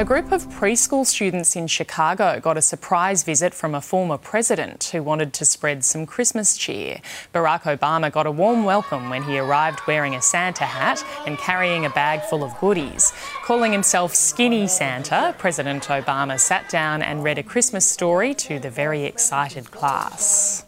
A group of preschool students in Chicago got a surprise visit from a former president who wanted to spread some Christmas cheer. Barack Obama got a warm welcome when he arrived wearing a Santa hat and carrying a bag full of goodies. Calling himself Skinny Santa, President Obama sat down and read a Christmas story to the very excited class.